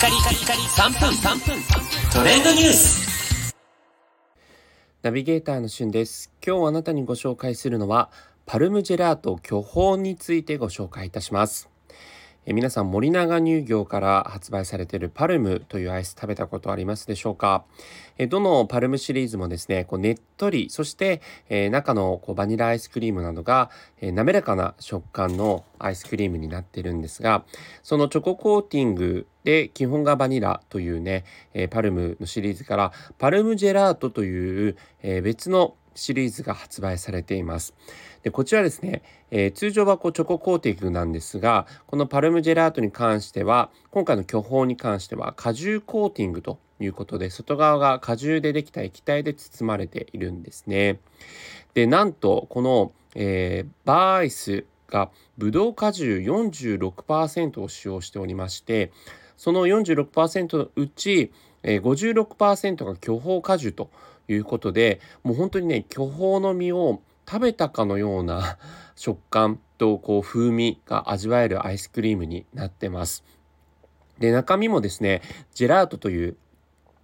カリカリカリ3分3分。トレンドニュース。ナビゲーターのしゅんです。今日あなたにご紹介するのはパルムジェラート巨峰についてご紹介いたします。え皆さん森永乳業から発売されているパルムというアイス食べたことありますでしょうか？えどのパルムシリーズもですねこうねっとりそして、え、中のこうバニラアイスクリームなどが、え、滑らかな食感のアイスクリームになってるんですがそのチョココーティングで基本がバニラというね、え、パルムのシリーズからパルムジェラートという、え別のシリーズが発売されています。でこちらですね、えー、通常はこうチョココーティングなんですがこのパルムジェラートに関しては今回の巨峰に関しては果汁コーティングということで外側が果汁でできた液体で包まれているんですね。でなんとこの、えー、バーアイスがブドウ果汁46%を使用しておりましてその46%のうち、えー、56%が巨峰果汁ということでもう本当にね巨峰の実を食べたかのような 食感とこう風味が味わえるアイスクリームになってます。で中身もですねジェラートという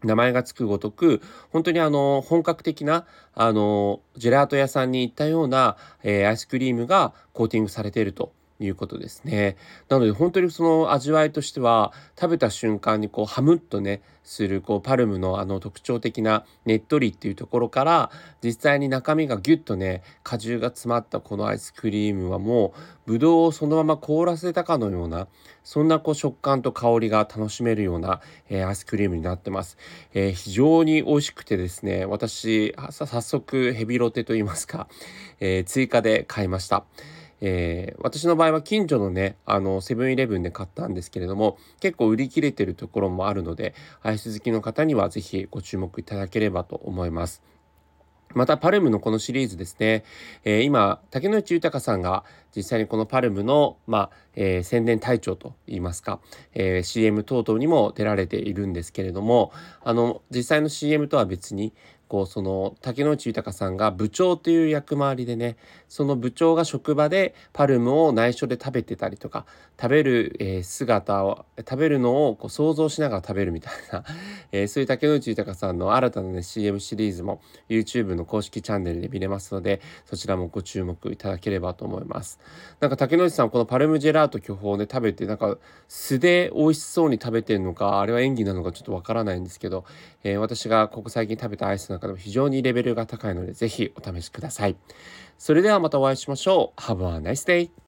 名前が付くごとく本当にあの本格的なあのジェラート屋さんに行ったような、えー、アイスクリームがコーティングされているということですね。なので本当にその味わいとしては食べた瞬間にこうハムッとねするこうパルムのあの特徴的なねっとりっていうところから実際に中身がギュッとね果汁が詰まったこのアイスクリームはもうぶどうをそのまま凍らせたかのようなそんなこう食感と香りが楽しめるような、えー、アイスクリームになってます、えー、非常に美味しくてですね私早速ヘビロテと言いますか、えー、追加で買いました。えー、私の場合は近所のねあのセブンイレブンで買ったんですけれども結構売り切れてるところもあるのでアイス好きの方には是非ご注目いただければと思います。またパルムのこのシリーズですね、えー、今竹野内豊さんが実際にこのパルムの、まあえー、宣伝隊長といいますか、えー、CM 等々にも出られているんですけれどもあの実際の CM とは別にこうその竹野内豊さんが部長という役回りでねその部長が職場でパルムを内緒で食べてたりとか食べる、え、姿を食べるのをこう想像しながら食べるみたいな、え、そういう竹野内豊さんの新たなね CM シリーズも YouTube の公式チャンネルで見れますのでそちらもご注目いただければと思います。なんか竹野内さんこのパルムジェラート巨峰で食べてなんか素で美味しそうに食べてるのかあれは演技なのかちょっとわからないんですけど、えー、私がここ最近食べたアイス中でも非常にレベルが高いので、ぜひお試しください。それではまたお会いしましょう。Have a nice day!